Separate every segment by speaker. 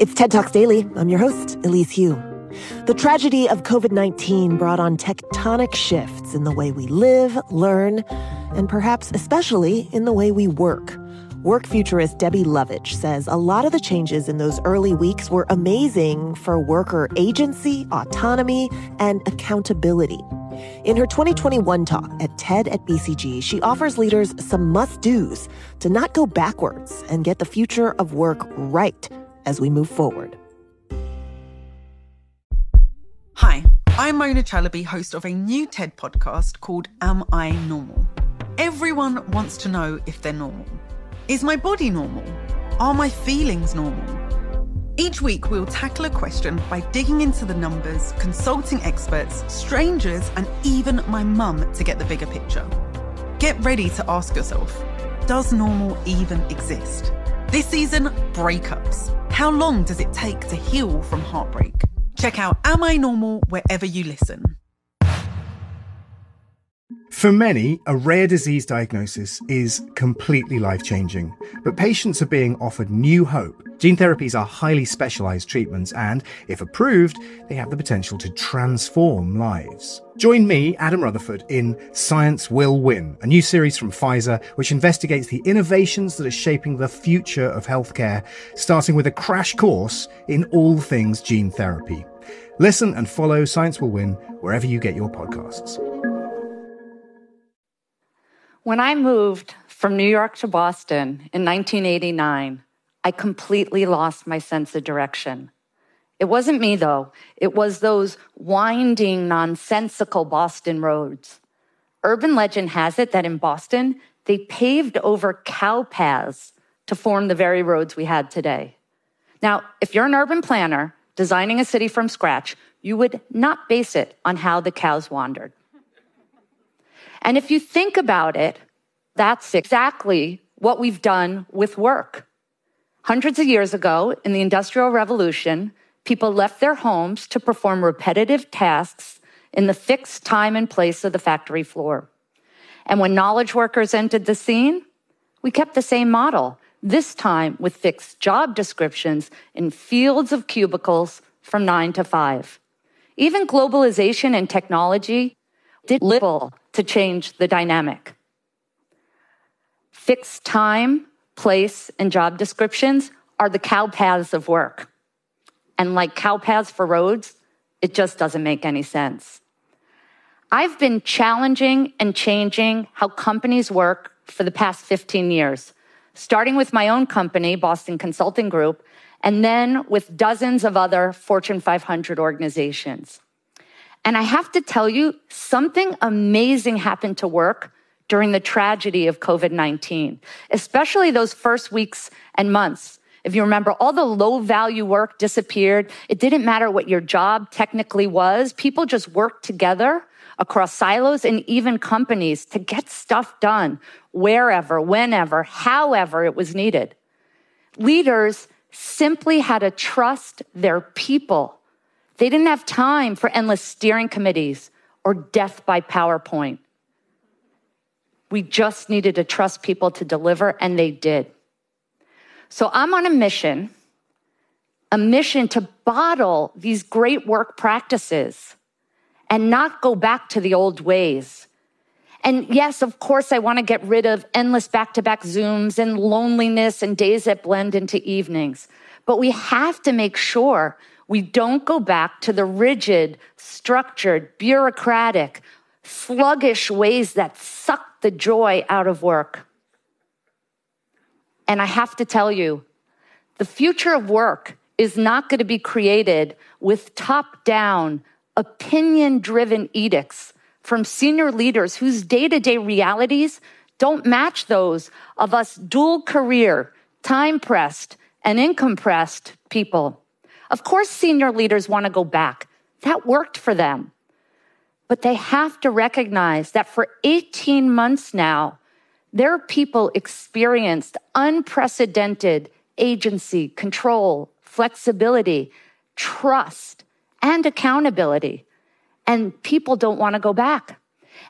Speaker 1: It's TED Talks Daily. I'm your host, Elise Hu. The tragedy of COVID 19 brought on tectonic shifts in the way we live, learn, and perhaps especially in the way we work. Work futurist Debbie Lovich says a lot of the changes in those early weeks were amazing for worker agency, autonomy, and accountability. In her 2021 talk at TED at BCG, she offers leaders some must do's to not go backwards and get the future of work right as we move forward.
Speaker 2: Hi, I'm Mona Chalabi, host of a new TED podcast called Am I Normal? Everyone wants to know if they're normal. Is my body normal? Are my feelings normal? Each week, we'll tackle a question by digging into the numbers, consulting experts, strangers, and even my mum to get the bigger picture. Get ready to ask yourself Does normal even exist? This season, breakups. How long does it take to heal from heartbreak? Check out Am I Normal wherever you listen.
Speaker 3: For many, a rare disease diagnosis is completely life changing, but patients are being offered new hope. Gene therapies are highly specialized treatments, and if approved, they have the potential to transform lives. Join me, Adam Rutherford, in Science Will Win, a new series from Pfizer which investigates the innovations that are shaping the future of healthcare, starting with a crash course in all things gene therapy. Listen and follow Science Will Win wherever you get your podcasts.
Speaker 4: When I moved from New York to Boston in 1989, I completely lost my sense of direction. It wasn't me, though. It was those winding, nonsensical Boston roads. Urban legend has it that in Boston, they paved over cow paths to form the very roads we had today. Now, if you're an urban planner designing a city from scratch, you would not base it on how the cows wandered. And if you think about it, that's exactly what we've done with work. Hundreds of years ago, in the Industrial Revolution, people left their homes to perform repetitive tasks in the fixed time and place of the factory floor. And when knowledge workers entered the scene, we kept the same model, this time with fixed job descriptions in fields of cubicles from nine to five. Even globalization and technology did little to change the dynamic. Fixed time, place, and job descriptions are the cow paths of work. And like cow paths for roads, it just doesn't make any sense. I've been challenging and changing how companies work for the past 15 years, starting with my own company, Boston Consulting Group, and then with dozens of other Fortune 500 organizations. And I have to tell you, something amazing happened to work during the tragedy of COVID 19, especially those first weeks and months. If you remember, all the low value work disappeared. It didn't matter what your job technically was. People just worked together across silos and even companies to get stuff done wherever, whenever, however it was needed. Leaders simply had to trust their people they didn't have time for endless steering committees or death by PowerPoint. We just needed to trust people to deliver, and they did. So I'm on a mission, a mission to bottle these great work practices and not go back to the old ways. And yes, of course, I want to get rid of endless back to back Zooms and loneliness and days that blend into evenings. But we have to make sure we don't go back to the rigid, structured, bureaucratic, sluggish ways that suck the joy out of work. And I have to tell you, the future of work is not going to be created with top down, opinion driven edicts from senior leaders whose day to day realities don't match those of us dual career, time pressed, and income pressed people. Of course, senior leaders want to go back. That worked for them. But they have to recognize that for 18 months now, their people experienced unprecedented agency, control, flexibility, trust, and accountability. And people don't want to go back.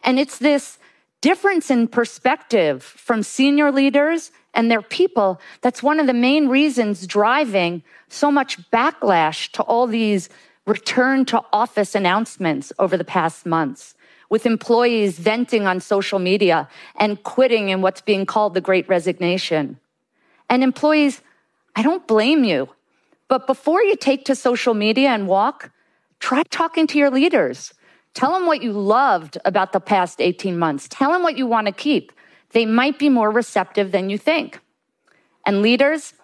Speaker 4: And it's this difference in perspective from senior leaders and their people, that's one of the main reasons driving so much backlash to all these return to office announcements over the past months, with employees venting on social media and quitting in what's being called the great resignation. And employees, I don't blame you, but before you take to social media and walk, try talking to your leaders. Tell them what you loved about the past 18 months. Tell them what you want to keep. They might be more receptive than you think. And leaders,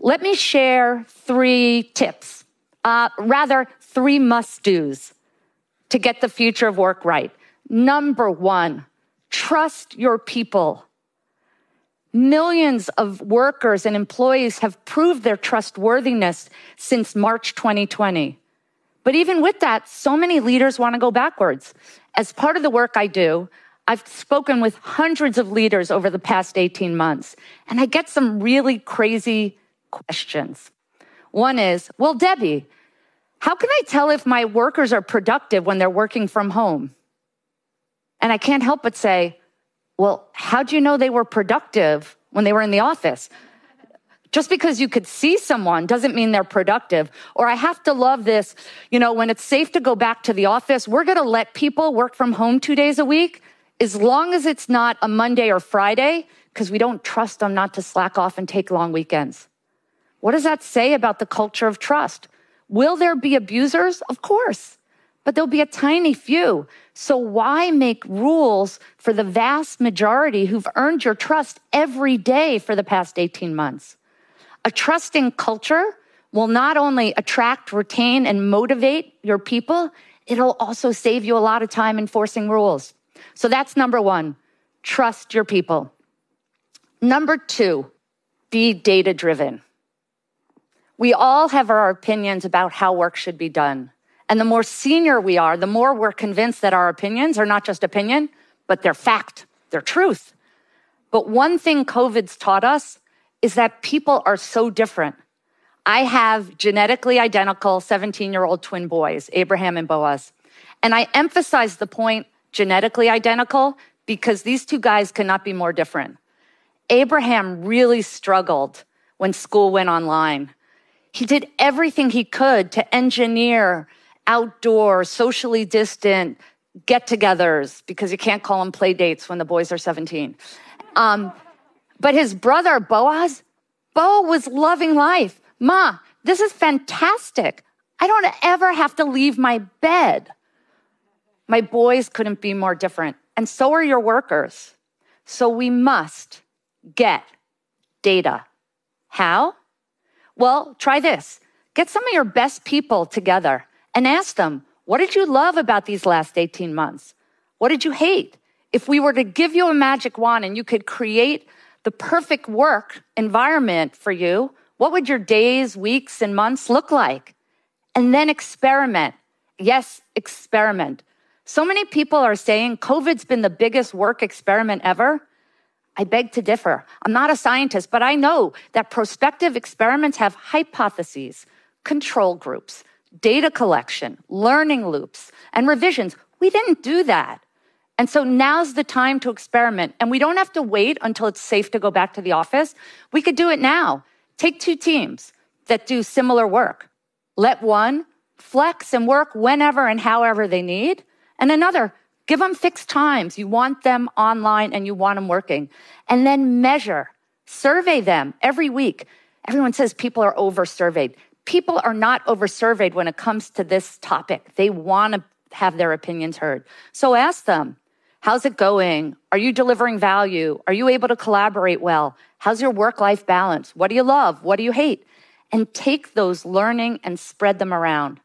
Speaker 4: let me share three tips, uh, rather, three must do's to get the future of work right. Number one, trust your people. Millions of workers and employees have proved their trustworthiness since March 2020. But even with that, so many leaders want to go backwards. As part of the work I do, I've spoken with hundreds of leaders over the past 18 months, and I get some really crazy questions. One is, well, Debbie, how can I tell if my workers are productive when they're working from home? And I can't help but say, well, how do you know they were productive when they were in the office? Just because you could see someone doesn't mean they're productive. Or I have to love this, you know, when it's safe to go back to the office, we're going to let people work from home two days a week as long as it's not a Monday or Friday, because we don't trust them not to slack off and take long weekends. What does that say about the culture of trust? Will there be abusers? Of course, but there'll be a tiny few. So why make rules for the vast majority who've earned your trust every day for the past 18 months? A trusting culture will not only attract, retain, and motivate your people, it'll also save you a lot of time enforcing rules. So that's number one trust your people. Number two, be data driven. We all have our opinions about how work should be done. And the more senior we are, the more we're convinced that our opinions are not just opinion, but they're fact, they're truth. But one thing COVID's taught us is that people are so different. I have genetically identical 17 year old twin boys, Abraham and Boaz. And I emphasize the point genetically identical because these two guys cannot be more different. Abraham really struggled when school went online. He did everything he could to engineer outdoor, socially distant get togethers because you can't call them play dates when the boys are 17. Um, but his brother, Boaz, Bo was loving life. Ma, this is fantastic. I don't ever have to leave my bed. My boys couldn't be more different, and so are your workers. So we must get data. How? Well, try this. Get some of your best people together and ask them, what did you love about these last 18 months? What did you hate? If we were to give you a magic wand and you could create the perfect work environment for you, what would your days, weeks, and months look like? And then experiment. Yes, experiment. So many people are saying COVID's been the biggest work experiment ever. I beg to differ. I'm not a scientist, but I know that prospective experiments have hypotheses, control groups, data collection, learning loops, and revisions. We didn't do that. And so now's the time to experiment. And we don't have to wait until it's safe to go back to the office. We could do it now. Take two teams that do similar work. Let one flex and work whenever and however they need. And another, give them fixed times. You want them online and you want them working. And then measure, survey them every week. Everyone says people are over surveyed. People are not over surveyed when it comes to this topic. They want to have their opinions heard. So ask them, how's it going? Are you delivering value? Are you able to collaborate well? How's your work life balance? What do you love? What do you hate? And take those learning and spread them around.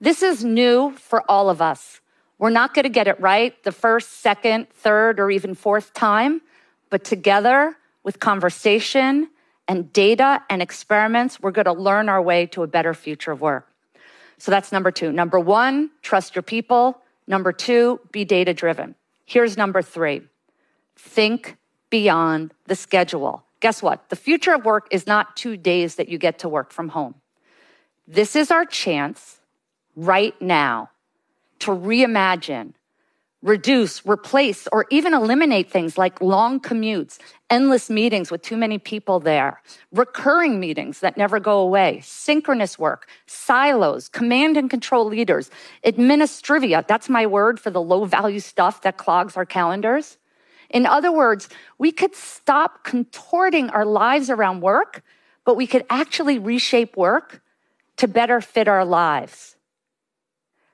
Speaker 4: This is new for all of us. We're not going to get it right the first, second, third, or even fourth time, but together with conversation and data and experiments, we're going to learn our way to a better future of work. So that's number two. Number one, trust your people. Number two, be data driven. Here's number three think beyond the schedule. Guess what? The future of work is not two days that you get to work from home. This is our chance right now to reimagine, reduce, replace, or even eliminate things like long commutes, endless meetings with too many people there, recurring meetings that never go away, synchronous work, silos, command and control leaders, administrivia. That's my word for the low value stuff that clogs our calendars. In other words, we could stop contorting our lives around work, but we could actually reshape work to better fit our lives.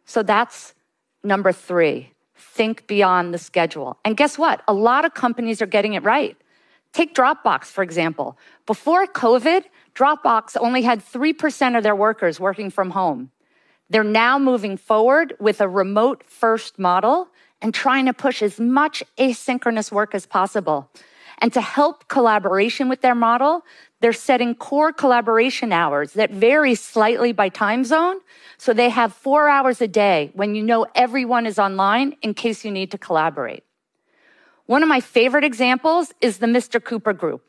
Speaker 4: So that's number three think beyond the schedule. And guess what? A lot of companies are getting it right. Take Dropbox, for example. Before COVID, Dropbox only had 3% of their workers working from home. They're now moving forward with a remote first model and trying to push as much asynchronous work as possible. And to help collaboration with their model, they're setting core collaboration hours that vary slightly by time zone. So they have four hours a day when you know everyone is online in case you need to collaborate. One of my favorite examples is the Mr. Cooper Group.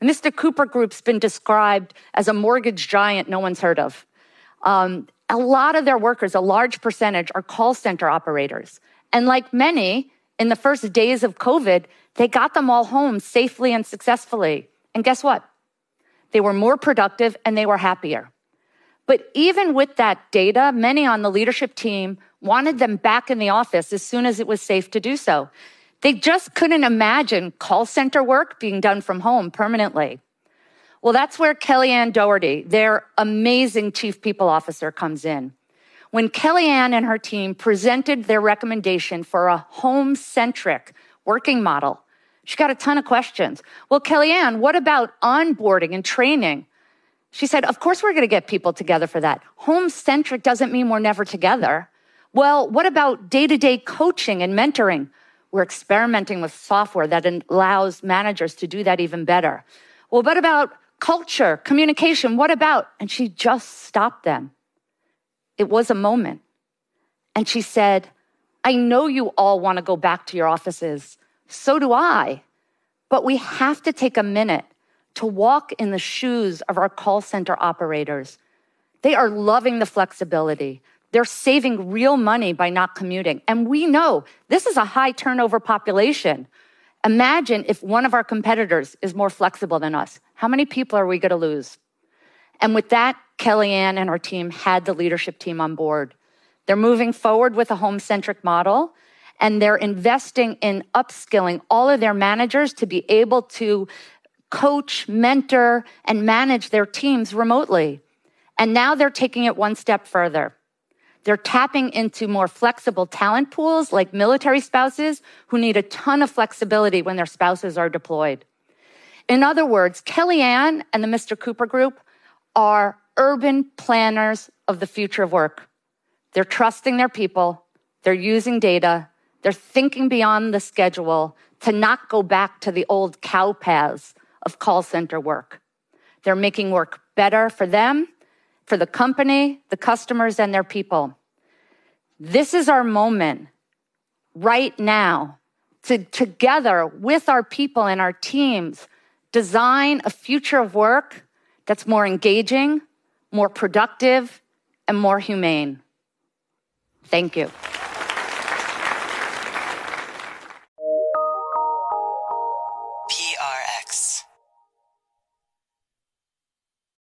Speaker 4: The Mr. Cooper Group's been described as a mortgage giant no one's heard of. Um, a lot of their workers, a large percentage, are call center operators. And like many, in the first days of COVID, they got them all home safely and successfully. And guess what? They were more productive and they were happier. But even with that data, many on the leadership team wanted them back in the office as soon as it was safe to do so. They just couldn't imagine call center work being done from home permanently. Well, that's where Kellyanne Doherty, their amazing chief people officer, comes in. When Kellyanne and her team presented their recommendation for a home centric working model, she got a ton of questions. Well, Kellyanne, what about onboarding and training? She said, Of course, we're going to get people together for that. Home centric doesn't mean we're never together. Well, what about day to day coaching and mentoring? We're experimenting with software that allows managers to do that even better. Well, what about culture, communication? What about? And she just stopped them. It was a moment. And she said, I know you all want to go back to your offices. So do I. But we have to take a minute to walk in the shoes of our call center operators. They are loving the flexibility. They're saving real money by not commuting. And we know this is a high turnover population. Imagine if one of our competitors is more flexible than us. How many people are we going to lose? And with that, Kellyanne and her team had the leadership team on board. They're moving forward with a home centric model and they're investing in upskilling all of their managers to be able to coach, mentor, and manage their teams remotely. And now they're taking it one step further. They're tapping into more flexible talent pools like military spouses who need a ton of flexibility when their spouses are deployed. In other words, Kellyanne and the Mr. Cooper Group are urban planners of the future of work. They're trusting their people, they're using data, they're thinking beyond the schedule to not go back to the old cow paths of call center work. They're making work better for them, for the company, the customers, and their people. This is our moment right now to together with our people and our teams design a future of work that's more engaging, more productive, and more humane. Thank you.